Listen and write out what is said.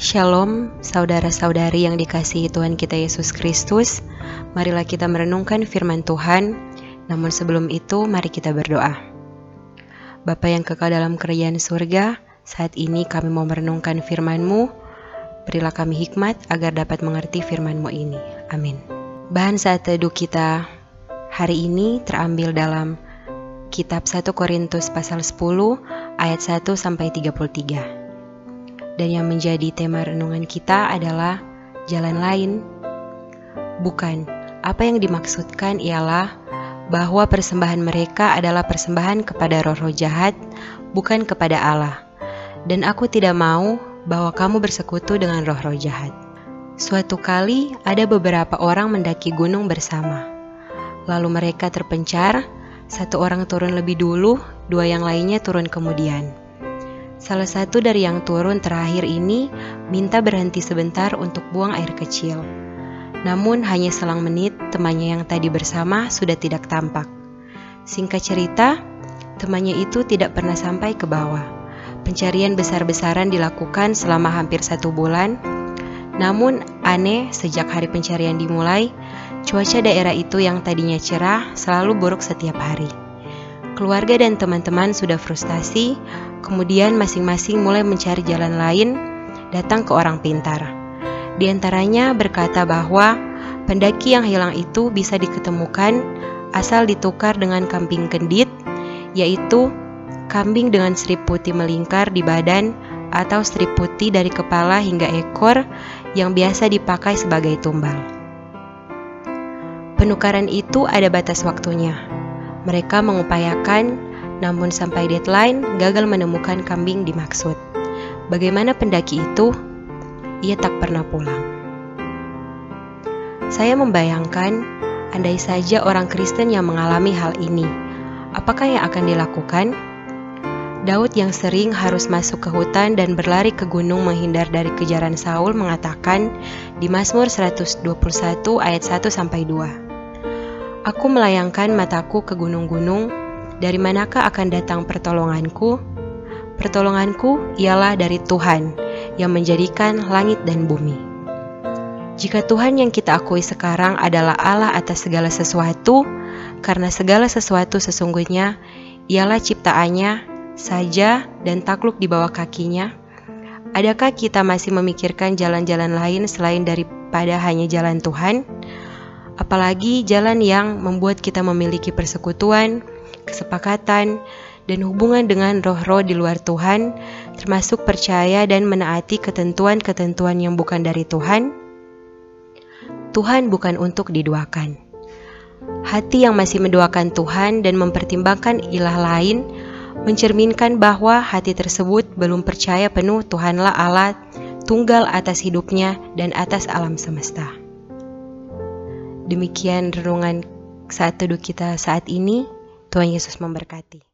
Shalom, saudara-saudari yang dikasihi Tuhan kita Yesus Kristus. Marilah kita merenungkan firman Tuhan. Namun sebelum itu, mari kita berdoa. Bapa yang kekal dalam kerajaan surga, saat ini kami mau merenungkan firman-Mu. Berilah kami hikmat agar dapat mengerti firman-Mu ini. Amin. Bahan saat teduh kita hari ini terambil dalam kitab 1 Korintus pasal 10 ayat 1 sampai 33 dan yang menjadi tema renungan kita adalah jalan lain. Bukan, apa yang dimaksudkan ialah bahwa persembahan mereka adalah persembahan kepada roh-roh jahat, bukan kepada Allah. Dan aku tidak mau bahwa kamu bersekutu dengan roh-roh jahat. Suatu kali ada beberapa orang mendaki gunung bersama. Lalu mereka terpencar, satu orang turun lebih dulu, dua yang lainnya turun kemudian. Salah satu dari yang turun terakhir ini minta berhenti sebentar untuk buang air kecil. Namun hanya selang menit temannya yang tadi bersama sudah tidak tampak. Singkat cerita, temannya itu tidak pernah sampai ke bawah. Pencarian besar-besaran dilakukan selama hampir satu bulan. Namun aneh sejak hari pencarian dimulai, cuaca daerah itu yang tadinya cerah selalu buruk setiap hari. Keluarga dan teman-teman sudah frustasi, kemudian masing-masing mulai mencari jalan lain, datang ke orang pintar. Di antaranya berkata bahwa pendaki yang hilang itu bisa diketemukan asal ditukar dengan kambing kendit, yaitu kambing dengan strip putih melingkar di badan atau strip putih dari kepala hingga ekor yang biasa dipakai sebagai tumbal. Penukaran itu ada batas waktunya, mereka mengupayakan, namun sampai deadline gagal menemukan kambing dimaksud. Bagaimana pendaki itu? Ia tak pernah pulang. Saya membayangkan, andai saja orang Kristen yang mengalami hal ini, apakah yang akan dilakukan? Daud yang sering harus masuk ke hutan dan berlari ke gunung menghindar dari kejaran Saul mengatakan di Mazmur 121 ayat 1 sampai 2. Aku melayangkan mataku ke gunung-gunung, dari manakah akan datang pertolonganku? Pertolonganku ialah dari Tuhan yang menjadikan langit dan bumi. Jika Tuhan yang kita akui sekarang adalah Allah atas segala sesuatu, karena segala sesuatu sesungguhnya ialah ciptaannya saja dan takluk di bawah kakinya, adakah kita masih memikirkan jalan-jalan lain selain daripada hanya jalan Tuhan? Apalagi jalan yang membuat kita memiliki persekutuan, kesepakatan, dan hubungan dengan roh-roh di luar Tuhan, termasuk percaya dan menaati ketentuan-ketentuan yang bukan dari Tuhan. Tuhan bukan untuk diduakan. Hati yang masih mendoakan Tuhan dan mempertimbangkan ilah lain mencerminkan bahwa hati tersebut belum percaya penuh Tuhanlah Allah tunggal atas hidupnya dan atas alam semesta. Demikian renungan saat teduh kita saat ini. Tuhan Yesus memberkati.